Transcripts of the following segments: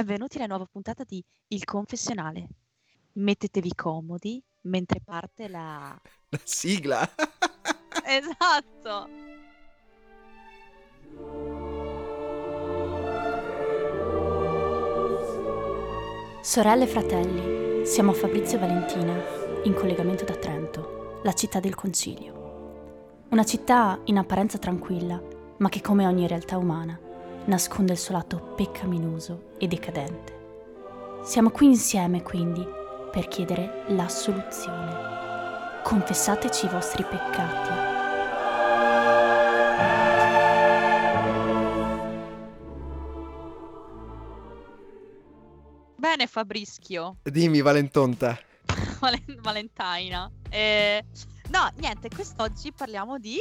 Benvenuti alla nuova puntata di Il Confessionale. Mettetevi comodi mentre parte la... La sigla. Esatto! Sorelle e fratelli, siamo Fabrizio e Valentina, in collegamento da Trento, la città del Concilio. Una città in apparenza tranquilla, ma che come ogni realtà umana nasconde il suo lato peccaminoso e decadente. Siamo qui insieme quindi per chiedere l'assoluzione. Confessateci i vostri peccati. Bene Fabrischio, Dimmi, Valentonta. Valen- Valentina. Eh, no, niente, quest'oggi parliamo di...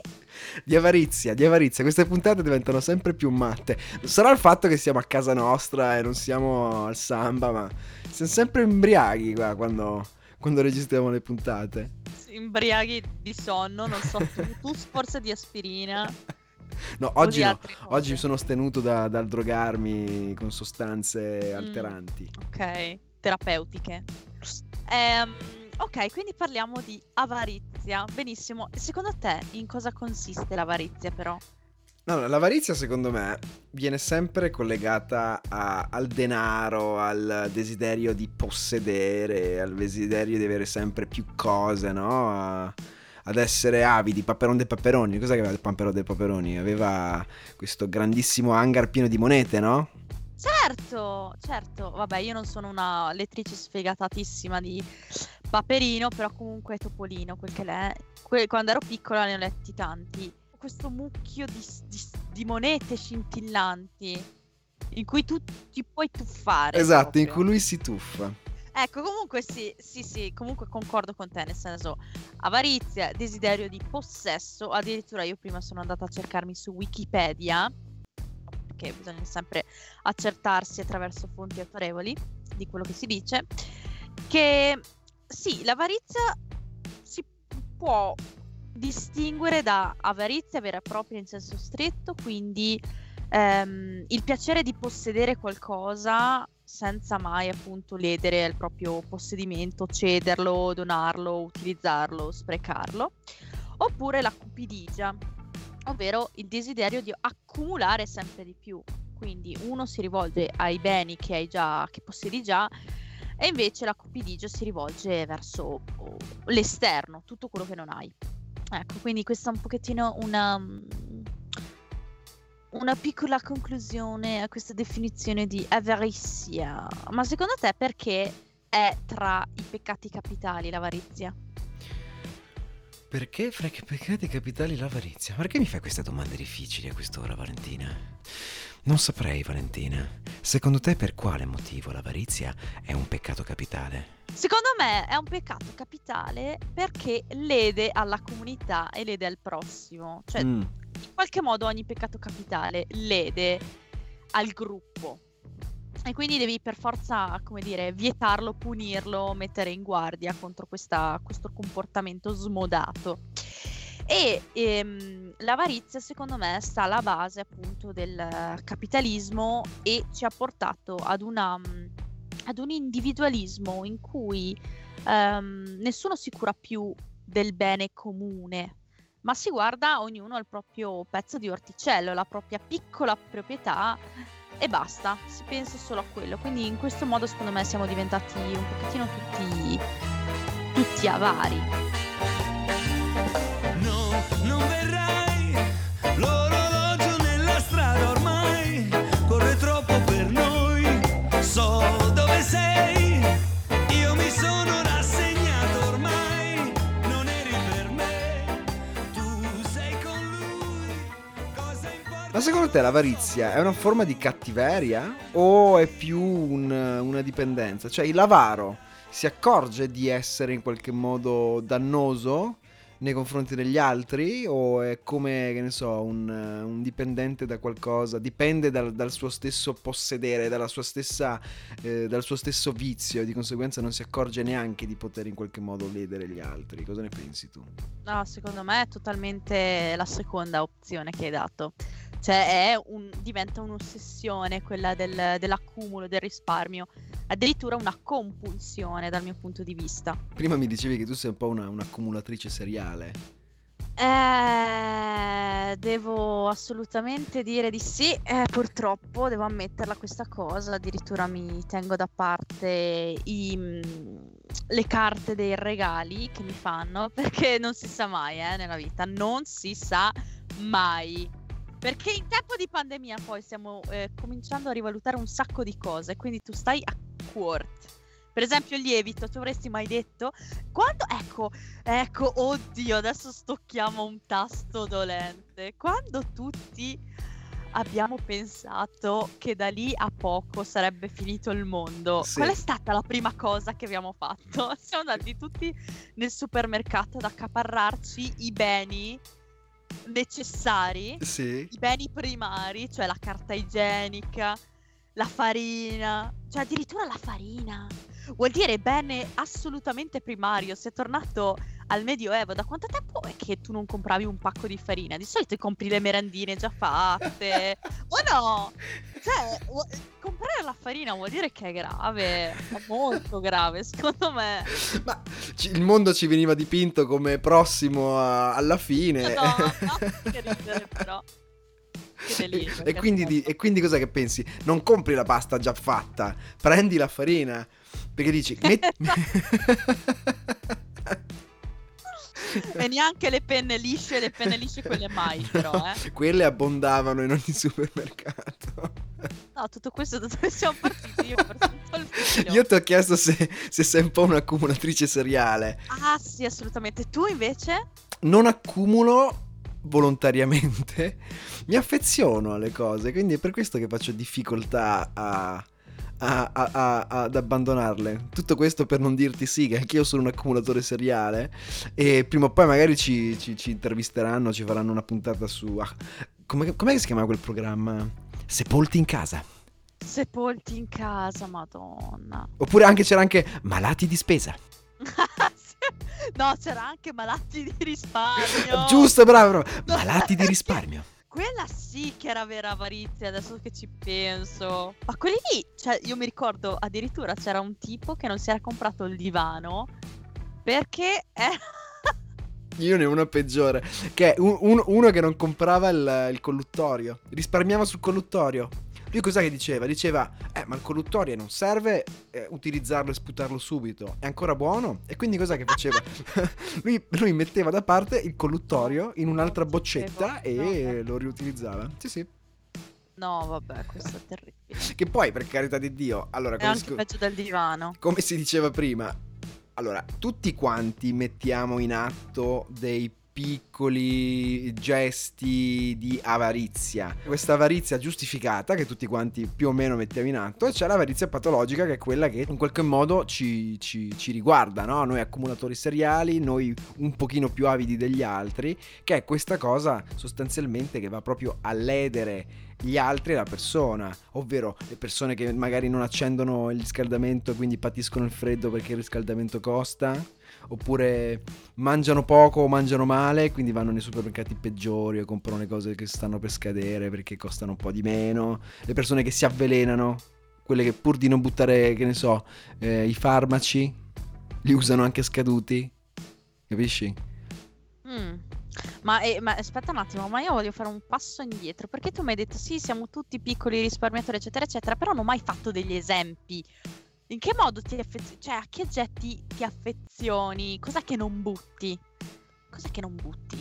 Di avarizia, di avarizia. Queste puntate diventano sempre più matte. Sarà il fatto che siamo a casa nostra e non siamo al samba, ma siamo sempre imbriaghi qua quando, quando registriamo le puntate. imbriaghi di sonno, non so, tu, tu forse di aspirina. No, oggi no. Oggi mi sono astenuto da- dal drogarmi con sostanze Mm. alteranti. Ok, terapeutiche. Ehm, ok, quindi parliamo di avarizia. Benissimo. Secondo te in cosa consiste l'avarizia però? No, l'avarizia secondo me viene sempre collegata a- al denaro, al desiderio di possedere, al desiderio di avere sempre più cose, no? A- ad essere avidi, Paperon dei Paperoni. Cos'è che aveva il Paperon dei Paperoni? Aveva questo grandissimo hangar pieno di monete, no? Certo, certo. Vabbè, io non sono una lettrice sfegatatissima di Paperino, però comunque Topolino, quel che l'è. Que- quando ero piccola ne ho letti tanti. Questo mucchio di, di- di monete scintillanti in cui tu ti puoi tuffare. Esatto, in proprio. cui lui si tuffa. Ecco, comunque sì, sì, sì, comunque concordo con te, nel senso avarizia, desiderio di possesso, addirittura io prima sono andata a cercarmi su Wikipedia, perché bisogna sempre accertarsi attraverso fonti autorevoli di quello che si dice, che sì, l'avarizia si può distinguere da avarizia vera e propria in senso stretto, quindi ehm, il piacere di possedere qualcosa senza mai appunto ledere il proprio possedimento, cederlo, donarlo, utilizzarlo, sprecarlo, oppure la cupidigia, ovvero il desiderio di accumulare sempre di più. Quindi uno si rivolge ai beni che già, che possiedi già, e invece la cupidigia si rivolge verso oh, l'esterno, tutto quello che non hai. Ecco, quindi questa è un pochettino una, mm, una piccola conclusione a questa definizione di avarizia. Ma secondo te perché è tra i peccati capitali l'avarizia? Perché fra i peccati capitali l'avarizia? Perché mi fai queste domande difficili a quest'ora, Valentina? Non saprei, Valentina. Secondo te per quale motivo l'avarizia è un peccato capitale? Secondo me è un peccato capitale perché lede alla comunità e lede al prossimo. Cioè, Mm. in qualche modo ogni peccato capitale lede al gruppo. E quindi devi per forza, come dire, vietarlo, punirlo, mettere in guardia contro questa- questo comportamento smodato. E ehm, l'avarizia, secondo me, sta alla base appunto del capitalismo e ci ha portato ad una mm, ad un individualismo in cui ehm, nessuno si cura più del bene comune, ma si guarda ognuno al proprio pezzo di orticello, la propria piccola proprietà e basta, si pensa solo a quello. Quindi in questo modo secondo me siamo diventati un pochettino tutti, tutti avari. Ma secondo te l'avarizia è una forma di cattiveria o è più un- una dipendenza? Cioè l'avaro si accorge di essere in qualche modo dannoso nei confronti degli altri o è come, che ne so, un, un dipendente da qualcosa, dipende dal, dal suo stesso possedere, stessa, eh, dal suo stesso vizio e di conseguenza non si accorge neanche di poter in qualche modo ledere gli altri. Cosa ne pensi tu? No, secondo me è totalmente la seconda opzione che hai dato. Cioè un- diventa un'ossessione quella del- dell'accumulo, del risparmio, addirittura una compulsione dal mio punto di vista. Prima mi dicevi che tu sei un po' una, un'accumulatrice seriale. Eh, devo assolutamente dire di sì, eh, purtroppo devo ammetterla questa cosa, addirittura mi tengo da parte i, mm, le carte dei regali che mi fanno, perché non si sa mai eh, nella vita, non si sa mai. Perché in tempo di pandemia poi stiamo eh, cominciando a rivalutare un sacco di cose, quindi tu stai a court. Per esempio il lievito, ci avresti mai detto? Quando, ecco, ecco, oddio, adesso stocchiamo un tasto dolente. Quando tutti abbiamo pensato che da lì a poco sarebbe finito il mondo, Sì. qual è stata la prima cosa che abbiamo fatto? Siamo andati tutti nel supermercato ad accaparrarci i beni necessari Sì. i beni primari, cioè la carta igienica, la farina, cioè addirittura la farina. Vuol dire bene assolutamente primario. Sei tornato al Medioevo. Da quanto tempo è che tu non compravi un pacco di farina? Di solito compri le merendine già fatte. o no? Cioè, comprare la farina vuol dire che è grave. È molto grave, secondo me. Ma il mondo ci veniva dipinto come prossimo a- alla fine. No, no, che ridere però. E, quindi di- e quindi cos'è che pensi? Non compri la pasta già fatta, prendi la farina. Perché dici... met- E neanche le penne lisce, le penne lisce quelle mai, però, eh. Quelle abbondavano in ogni supermercato. No, tutto questo da dove siamo partiti? Io. Io ti ho chiesto se, se sei un po' un'accumulatrice seriale. Ah, sì, assolutamente. Tu invece? Non accumulo volontariamente, mi affeziono alle cose, quindi è per questo che faccio difficoltà a, a- a- ad abbandonarle. Tutto questo per non dirti sì, che anch'io sono un accumulatore seriale e prima o poi magari ci, ci- ci intervisteranno, ci faranno una puntata su... ah, come, com'è che si chiama quel programma? Sepolti in casa. Sepolti in casa, madonna. Oppure anche c'era anche malati di spesa. No, c'era anche malati di risparmio. Giusto, bravo, bravo. No. Malati di risparmio. Quella sì che era vera avarizia, adesso che ci penso. Ma quelli lì, cioè, io mi ricordo addirittura c'era un tipo che non si era comprato il divano perché è... Io ne ho una peggiore. Che è un- un- uno che non comprava il, il colluttorio. Risparmiava sul colluttorio. Lui cos'è che diceva? Diceva, eh, ma il colluttorio non serve eh, utilizzarlo e sputarlo subito. È ancora buono? E quindi cos'è che faceva? lui, lui metteva da parte il colluttorio in un'altra boccetta e no. lo riutilizzava. Sì, sì. No, vabbè, questo è terribile. Che poi, per carità di Dio, allora, È come, anche si- peggio del divano. come si diceva prima, allora, tutti quanti mettiamo in atto dei piccoli gesti di avarizia. Questa avarizia giustificata che tutti quanti più o meno mettiamo in atto e c'è l'avarizia patologica che è quella che in qualche modo ci, ci- ci riguarda, no? Noi accumulatori seriali, noi un pochino più avidi degli altri, che è questa cosa sostanzialmente che va proprio a ledere gli altri e la persona, ovvero le persone che magari non accendono il riscaldamento e quindi patiscono il freddo perché il riscaldamento costa, oppure mangiano poco o mangiano male quindi vanno nei supermercati peggiori o comprano le cose che stanno per scadere perché costano un po' di meno, le persone che si avvelenano, quelle che pur di non buttare, che ne so, eh, i farmaci, li usano anche scaduti, capisci? Mm. Ma, eh, ma aspetta un attimo, ma io voglio fare un passo indietro perché tu mi hai detto sì, siamo tutti piccoli risparmiatori, eccetera, eccetera, però non ho mai fatto degli esempi. In che modo ti affezioni? Cioè, a che oggetti ti affezioni? Cos'è che non butti? Cos'è che non butti?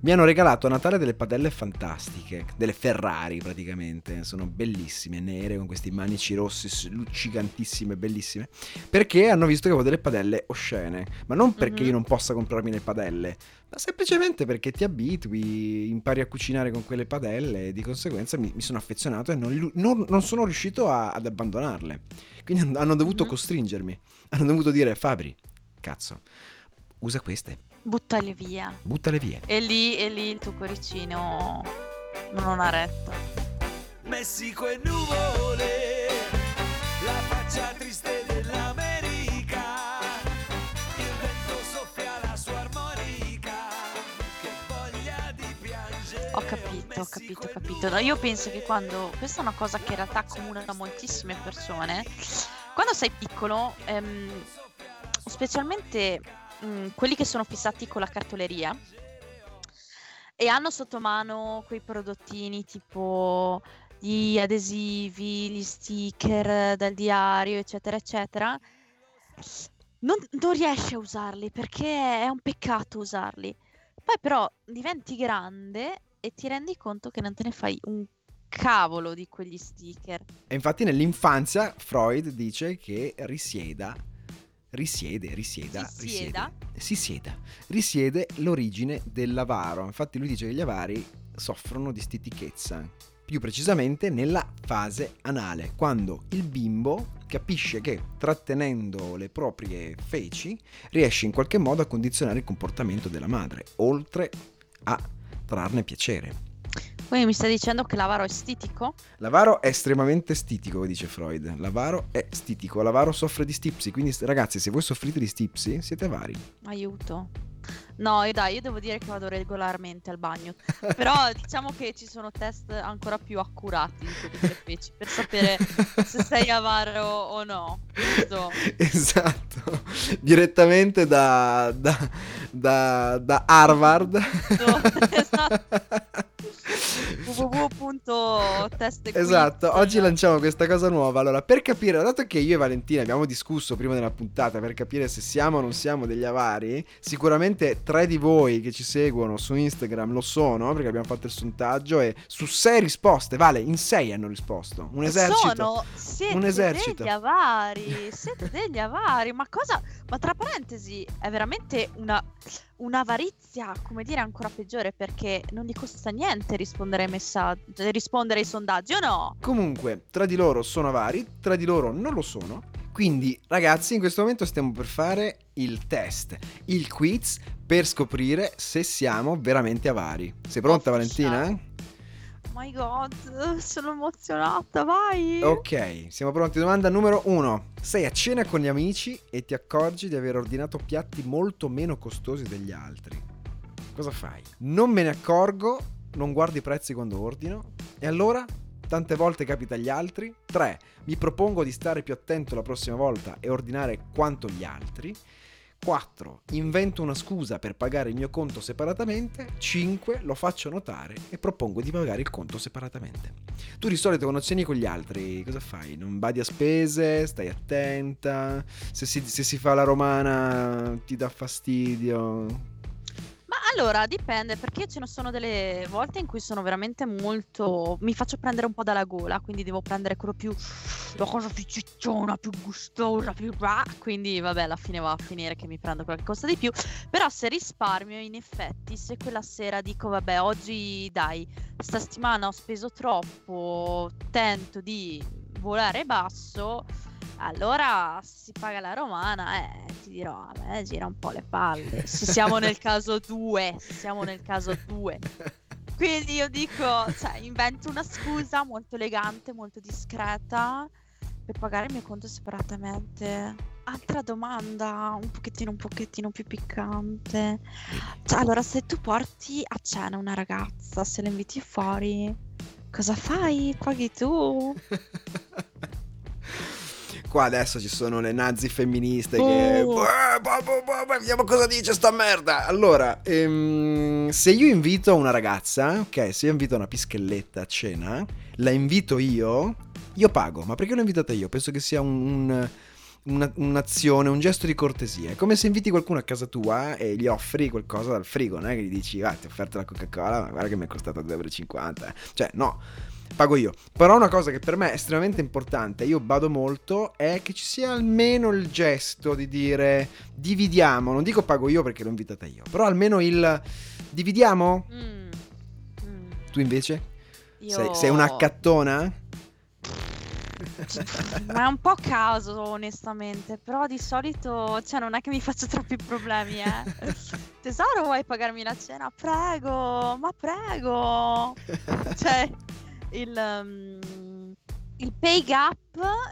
Mi hanno regalato a Natale delle padelle fantastiche, delle Ferrari praticamente, sono bellissime, nere con questi manici rossi luccicantissime, bellissime, perché hanno visto che avevo delle padelle oscene, ma non perché Mhm. io non possa comprarmi le padelle, ma semplicemente perché ti abitui, impari a cucinare con quelle padelle e di conseguenza mi, mi sono affezionato e non, non- non sono riuscito a- ad abbandonarle. Quindi han- hanno dovuto Mhm. costringermi, hanno dovuto dire Fabri, cazzo, usa queste, Buttali via. buttale via. E lì, e lì il tuo cuoricino non ha retto. Messico e nuvole, la faccia capito, ho capito, ho capito. No, io penso che quando... Questa è una cosa che in realtà accomuna moltissime persone. Quando sei piccolo, ehm, specialmente mh, quelli che sono fissati con la cartoleria e hanno sotto mano quei prodottini tipo gli adesivi, gli sticker del diario, eccetera, eccetera, non, non riesci a usarli perché è un peccato usarli. Poi però diventi grande e ti rendi conto che non te ne fai un cavolo di quegli sticker. E infatti nell'infanzia Freud dice che risieda, risiede, risieda, Si sieda? risiede, si sieda, risiede l'origine dell'avaro. Infatti lui dice che gli avari soffrono di stitichezza, più precisamente nella fase anale, quando il bimbo capisce che trattenendo le proprie feci riesce in qualche modo a condizionare il comportamento della madre, oltre a trarne piacere. Quindi mi stai dicendo che l'avaro è stitico? L'avaro è estremamente stitico, dice Freud. L'avaro è stitico, l'avaro soffre di stipsi, quindi ragazzi se voi soffrite di stipsi siete avari. Aiuto. No, io dai, io devo dire che vado regolarmente al bagno. Però diciamo che ci sono test ancora più accurati per sapere se sei avaro o no. Giusto? esatto, direttamente da, da, da, da Harvard. esatto. www.test Esatto, oggi lanciamo questa cosa nuova. Allora, per capire, dato che io e Valentina abbiamo discusso prima della puntata per capire se siamo o non siamo degli avari, sicuramente tre di voi che ci seguono su Instagram lo sono, perché abbiamo fatto il sondaggio e su sei risposte, vale, in sei hanno risposto. Un esercito. Sono, siete Un esercito. degli avari, siete degli avari, ma cosa, ma tra parentesi è veramente una, un'avarizia, come dire, ancora peggiore perché non gli costa niente rispondere ai messaggi, rispondere ai sondaggi o no? Comunque, tra di loro sono avari, tra di loro non lo sono. Quindi, ragazzi, in questo momento stiamo per fare il test, il quiz per scoprire se siamo veramente avari. Sei pronta, Valentina? My god, sono emozionata, vai! Ok, siamo pronti. Domanda numero uno. Sei a cena con gli amici e ti accorgi di aver ordinato piatti molto meno costosi degli altri. Cosa fai? Non me ne accorgo, non guardo i prezzi quando ordino. E allora? Tante volte capita agli altri. 3. Mi propongo di stare più attento la prossima volta e ordinare quanto gli altri. 4. Invento una scusa per pagare il mio conto separatamente. 5. Lo faccio notare e propongo di pagare il conto separatamente. Tu di solito quando ceni con gli altri cosa fai? Non badi a spese? Stai attenta? Se si, se si fa la romana ti dà fastidio? Allora dipende perché ce ne sono delle volte in cui sono veramente molto. Mi faccio prendere un po' dalla gola, quindi devo prendere quello più. la cosa più cicciona, più gustosa, più. Quindi vabbè, alla fine va a finire che mi prendo quella che costa di più. Però se risparmio, in effetti, se quella sera dico vabbè, oggi dai, sta settimana ho speso troppo, tento di volare basso. Allora si paga la romana, eh, ti dirò, a me gira un po' le palle. Se siamo nel caso 2, se siamo nel caso 2. Quindi io dico, cioè, invento una scusa molto elegante, molto discreta per pagare il mio conto separatamente. Altra domanda, un pochettino, un pochettino più piccante. Cioè, allora, se tu porti a cena una ragazza, se la inviti fuori, cosa fai? Paghi tu? Qua adesso ci sono le nazi femministe che... Oh. "Eh, boh, boh, boh, boh, Vediamo cosa dice sta merda. Allora, ehm, se io invito una ragazza, ok, se io invito una pischelletta a cena, la invito io, io pago. Ma perché l'ho invitata io? Penso che sia un- un- una- un'azione, un gesto di cortesia. È come se inviti qualcuno a casa tua e gli offri qualcosa dal frigo, non è che gli dici, ah, ti ho offerto la Coca-Cola, ma guarda che mi è costata 2,50 euro. Cioè, no pago io. Però una cosa che per me è estremamente importante, io bado molto, è che ci sia almeno il gesto di dire dividiamo, non dico pago io perché l'ho invitata io, però almeno il dividiamo? Mm. Mm. Tu invece? Io... Sei, sei una accattona? Ma è un po' caso, onestamente. Però di solito, cioè, non è che mi faccio troppi problemi, eh. Tesoro, vuoi pagarmi la cena? Prego, ma prego. cioè, il, um, il pay gap,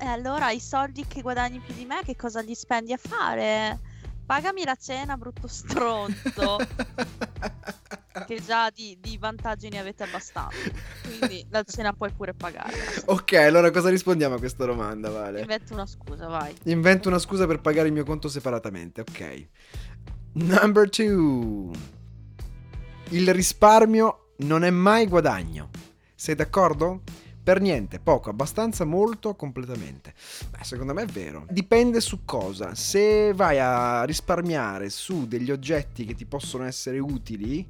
e allora i soldi che guadagni più di me, che cosa li spendi a fare? Pagami la cena, brutto stronzo. che già di, di vantaggi ne avete abbastanza. Quindi la cena puoi pure pagare. Ok, allora cosa rispondiamo a questa domanda, Vale? Invento una scusa, vai. Invento una scusa per pagare il mio conto separatamente, ok. Number two. Il risparmio non è mai guadagno. Sei d'accordo? Per niente, poco, abbastanza, molto, completamente. Beh, secondo me è vero. Dipende su cosa. Se vai a risparmiare su degli oggetti che ti possono essere utili,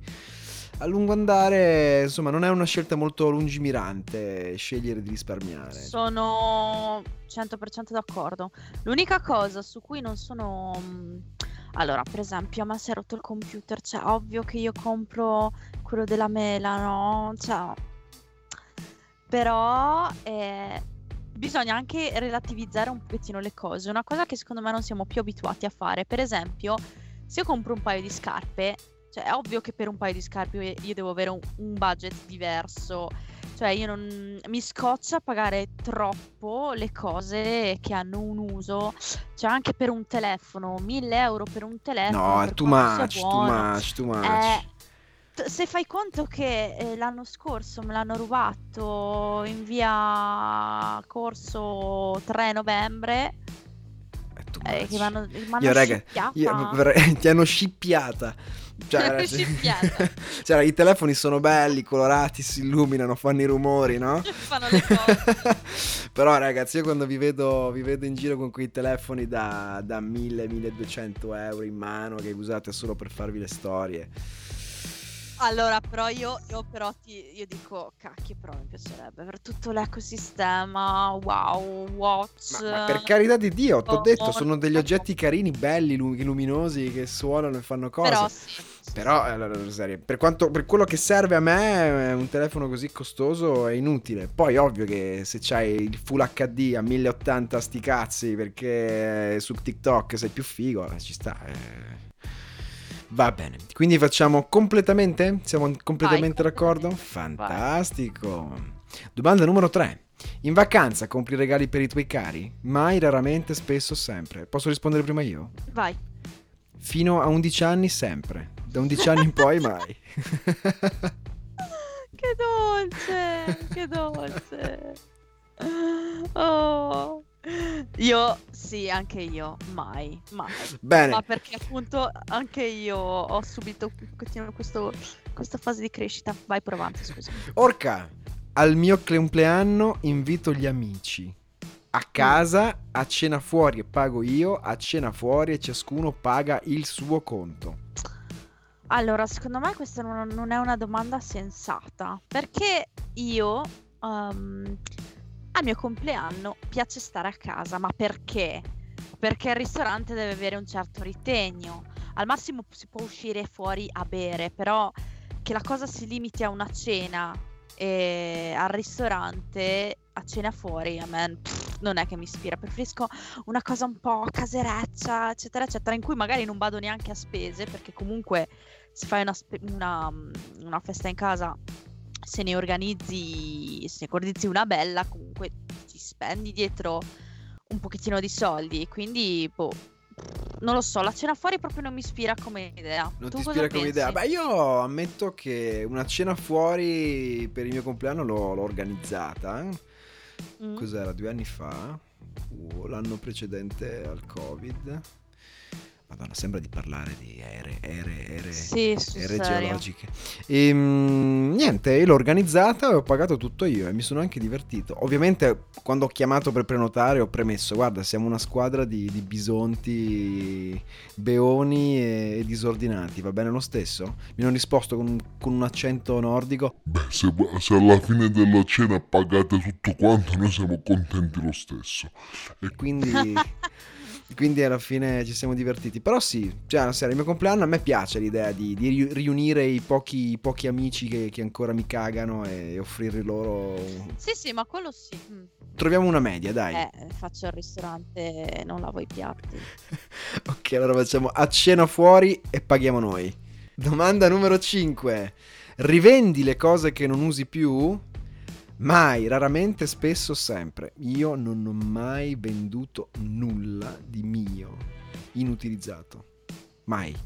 a lungo andare, insomma, non è una scelta molto lungimirante scegliere di risparmiare. Sono 100% d'accordo. L'unica cosa su cui non sono... mm, Allora, per esempio, a me si è rotto il computer, cioè, ovvio che io compro quello della mela, no? Cioè... Però eh, bisogna anche relativizzare un pochettino le cose. Una cosa che secondo me non siamo più abituati a fare. Per esempio, se io compro un paio di scarpe, cioè è ovvio che per un paio di scarpe io- devo avere un, un budget diverso. Cioè io non mi scoccia pagare troppo le cose che hanno un uso. Cioè anche per un telefono, 1000 euro per un telefono. No, è per too much, too much, too much. Eh, se fai conto che eh, l'anno scorso me l'hanno rubato in via Corso 3 novembre, eh, much. che mi hanno Io, raga, io vorrei- ti hanno scippiata. Cioè, cioè, i telefoni sono belli, colorati, si illuminano, fanno i rumori, no? Fanno le cose. Però ragazzi, io quando vi vedo, vi vedo in giro con quei telefoni da, da 1000-1200 euro in mano che usate solo per farvi le storie. Allora, però io, io però ti, io dico, cacchio, però mi piacerebbe per tutto l'ecosistema, wow, watch. Ma, ma per carità di Dio, ti ho Oh, detto, oh, sono degli oggetti carini, belli, lu- luminosi, che suonano e fanno cose. Però sì. Però, sì. allora, serio, per, quanto, per quello che serve a me, eh, un telefono così costoso è inutile. Poi, ovvio che se c'hai il Full HD a 1080 sti cazzi perché su TikTok sei più figo, eh, ci sta. eh. Va bene, quindi facciamo completamente? Siamo completamente Vai, d'accordo? completamente. Vai. Fantastico. Domanda numero 3. In vacanza compri regali per i tuoi cari? Mai, raramente, spesso, sempre. Posso rispondere prima io? Vai. Fino a 11 anni sempre. Da 11 anni in poi mai. Che dolce, che dolce. Oh. Io sì, anche io, mai, mai. Bene, Ma perché appunto anche io ho subito questo, questa fase di crescita. Vai provante, scusa. Orca, al mio compleanno invito gli amici. A casa, a cena fuori e pago io, a cena fuori e ciascuno paga il suo conto. Allora, secondo me questa non, è una domanda sensata, perché io ehm, al mio compleanno piace stare a casa, ma perché? Perché il ristorante deve avere un certo ritegno. Al massimo si può uscire fuori a bere, però che la cosa si limiti a una cena e al ristorante, a cena fuori, a me pff, non è che mi ispira. Preferisco una cosa un po' casereccia, eccetera, eccetera, in cui magari non vado neanche a spese, perché comunque se fai una, una, una festa in casa, se ne organizzi, se ne organizzi una bella, comunque ci spendi dietro un pochettino di soldi. Quindi, boh, non lo so, la cena fuori proprio non mi ispira come idea. Non tu ti ispira come pensi? idea? Beh, io ammetto che una cena fuori per il mio compleanno l'ho, l'ho organizzata. Mm? Cos'era? Due anni fa? O l'anno precedente al Covid? Madonna, sembra di parlare di ere, ere, ere. Sì, ere geologiche. E, mm, niente, io l'ho organizzata e ho pagato tutto io e mi sono anche divertito. Ovviamente quando ho chiamato per prenotare ho premesso, guarda, siamo una squadra di, di bisonti, beoni e, e disordinati, va bene lo stesso? Mi hanno risposto con, un- con un accento nordico, Beh, se, se alla fine della cena pagate tutto quanto, noi siamo contenti lo stesso. e quindi... Quindi alla fine ci siamo divertiti. Però sì, cioè, alla sera, il mio compleanno a me piace l'idea di, di riu- riunire i pochi, i pochi amici che, che ancora mi cagano e offrirli loro. Sì, sì, ma quello sì. Mm. Troviamo una media, dai. Eh, faccio il ristorante, non lavo i piatti. Ok, allora facciamo a cena fuori e paghiamo noi. Domanda numero 5. Rivendi le cose che non usi più? Mai, raramente, spesso, sempre. Io non ho mai venduto nulla di mio inutilizzato. Mai.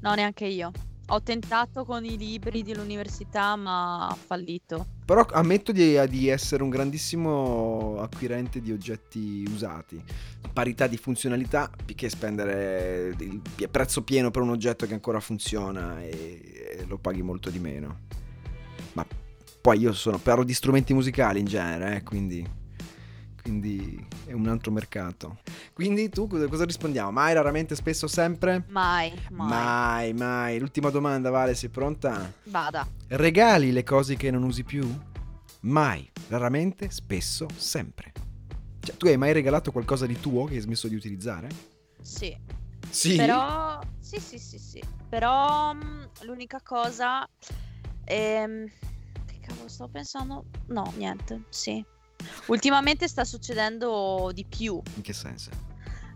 No, neanche io. Ho tentato con i libri dell'università, ma ha fallito. Però ammetto di, di essere un grandissimo acquirente di oggetti usati. Parità di funzionalità, che spendere il prezzo pieno per un oggetto che ancora funziona e, e lo paghi molto di meno. Poi io sono, parlo di strumenti musicali in genere, eh, quindi quindi è un altro mercato. Quindi tu cosa rispondiamo? Mai, raramente, spesso, sempre? Mai, mai. Mai, mai. L'ultima domanda, Vale, sei pronta? Vada. Regali le cose che non usi più? Mai, raramente, spesso, sempre. Cioè, tu hai mai regalato qualcosa di tuo che hai smesso di utilizzare? Sì. Sì. Però, sì, sì, sì, sì. Però mh, l'unica cosa... ehm, cavolo, stavo pensando... No, niente, sì. Ultimamente sta succedendo di più. In che senso?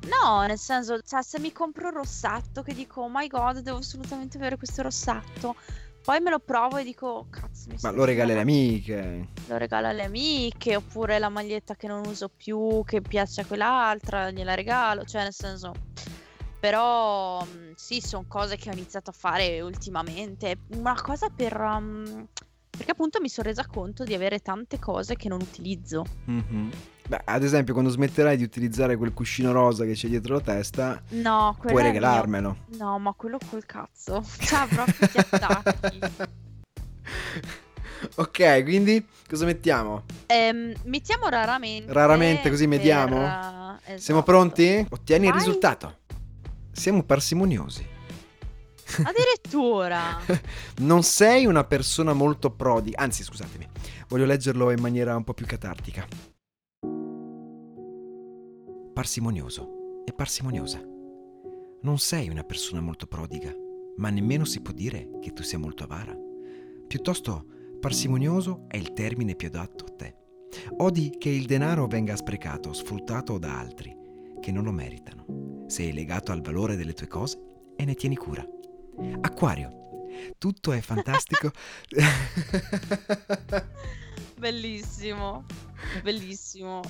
No, nel senso, cioè, se mi compro un rossetto che dico, oh my god, devo assolutamente avere questo rossetto. Poi me lo provo e dico, cazzo, mi Ma lo regali alle amiche. Lo regalo alle amiche, oppure la maglietta che non uso più, che piace a quell'altra, gliela regalo. Cioè, nel senso... Però mh, sì, sono cose che ho iniziato a fare ultimamente. Una cosa per... um, perché appunto mi sono resa conto di avere tante cose che non utilizzo. Mhm. Beh, ad esempio, quando smetterai di utilizzare quel cuscino rosa che c'è dietro la testa, No, quello puoi è mio. regalarmelo. No, ma quello col cazzo. Cioè, proprio ti attacchi. ok, quindi cosa mettiamo? Ehm, mettiamo raramente. Raramente, così per, mediamo? eh, Siamo esatto. pronti? Ottieni il Vai. risultato. Siamo parsimoniosi. Addirittura. Non sei una persona molto prodiga. Anzi, scusatemi, voglio leggerlo in maniera un po' più catartica. Parsimonioso e parsimoniosa. Non sei una persona molto prodiga, ma nemmeno si può dire che tu sia molto avara. Piuttosto, parsimonioso è il termine più adatto a te. Odi che il denaro venga sprecato, sfruttato da altri che non lo meritano. Sei legato al valore delle tue cose e ne tieni cura. Acquario. Tutto è fantastico. Bellissimo. Bellissimo.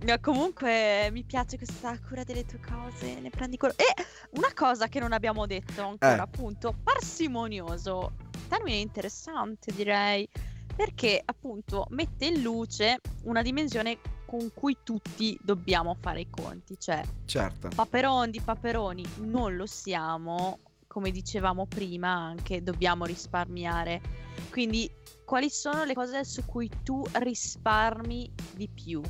No, comunque mi piace questa cura delle tue cose, ne prendi cura. E una cosa che non abbiamo detto ancora, Eh. appunto, parsimonioso. Termine interessante, direi, perché appunto mette in luce una dimensione con cui tutti dobbiamo fare i conti, cioè certo. Paperon di Paperoni non lo siamo, come dicevamo prima, anche dobbiamo risparmiare. Quindi, quali sono le cose su cui tu risparmi di più?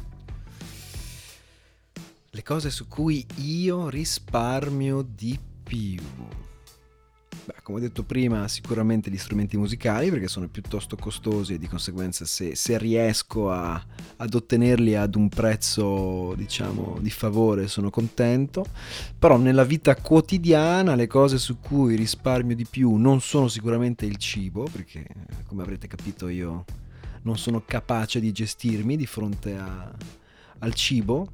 Le cose su cui io risparmio di più. Beh, come ho detto prima, sicuramente gli strumenti musicali perché sono piuttosto costosi e di conseguenza se, se riesco a- ad ottenerli ad un prezzo, diciamo, di favore sono contento. Però nella vita quotidiana le cose su cui risparmio di più non sono sicuramente il cibo, perché eh, come avrete capito io non sono capace di gestirmi di fronte a- al cibo.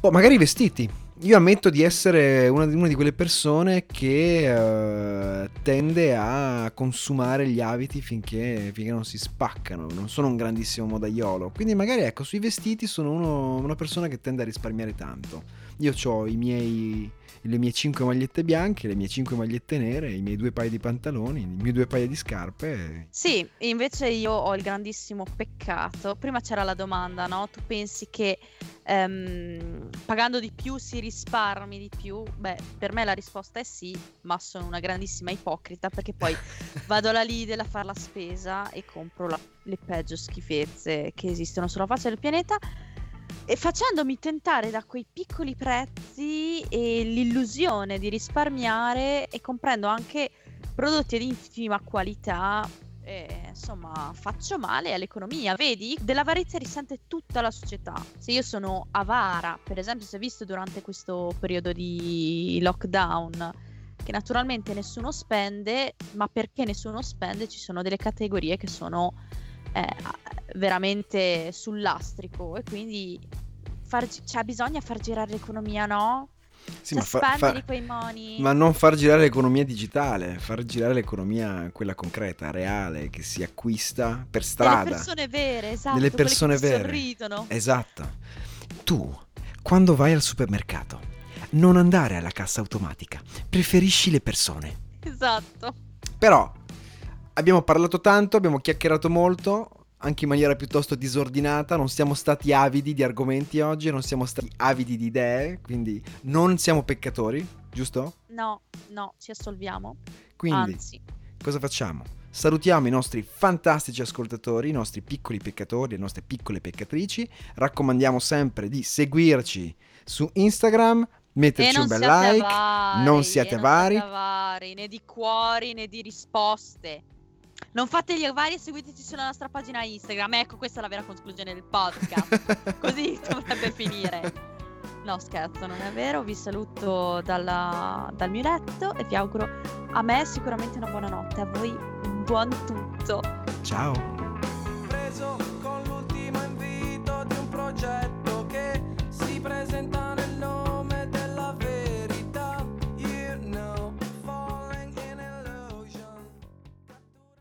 Oh, magari i vestiti. Io ammetto di essere una di, una di quelle persone che eh, tende a consumare gli abiti finché, finché non si spaccano. Non sono un grandissimo modaiolo. Quindi magari ecco, sui vestiti sono uno- una persona che tende a risparmiare tanto. Io ho miei, le mie 5 magliette bianche, le mie 5 magliette nere, i miei due paia di pantaloni, i miei due paia di scarpe. Sì, invece io ho il grandissimo peccato. Prima c'era la domanda, no? Tu pensi che ehm, pagando di più si risparmi di più? Beh, per me la risposta è sì, ma sono una grandissima ipocrita perché poi vado alla Lidl a fare la spesa e compro la- le peggio schifezze che esistono sulla faccia del pianeta e facendomi tentare da quei piccoli prezzi e l'illusione di risparmiare e comprendo anche prodotti di infima qualità, eh, insomma, faccio male all'economia. Vedi, dell'avarizia risente tutta la società. Se io sono avara, per esempio, si è visto durante questo periodo di lockdown che naturalmente nessuno spende, ma perché nessuno spende ci sono delle categorie che sono eh, veramente sul lastrico e quindi far cioè, bisogna far girare l'economia, no? Sì, ma, fa- fa- ma non far girare l'economia digitale, far girare l'economia quella concreta, reale, che si acquista per Delle strada. persone vere, esatto. Delle persone che vere. sorridono. Esatto. Tu, quando vai al supermercato, non andare alla cassa automatica, preferisci le persone. Esatto. Però abbiamo parlato tanto, abbiamo chiacchierato molto, anche in maniera piuttosto disordinata, non siamo stati avidi di argomenti oggi, non siamo stati avidi di idee, quindi non siamo peccatori, giusto? No, no, ci assolviamo. Quindi Anzi, cosa facciamo? Salutiamo i nostri fantastici ascoltatori, i nostri piccoli peccatori, le nostre piccole peccatrici. Raccomandiamo sempre di seguirci su Instagram, metterci un bel like. avari, non siate e non avari. siate avari, né di cuori né di risposte. Non fate gli avari e seguiteci sulla nostra pagina Instagram. Ecco, questa è la vera conclusione del podcast. Così dovrebbe finire. No, scherzo, non è vero. Vi saluto dalla- dal mio letto e vi auguro a me sicuramente una buona notte. A voi un buon tutto. Ciao.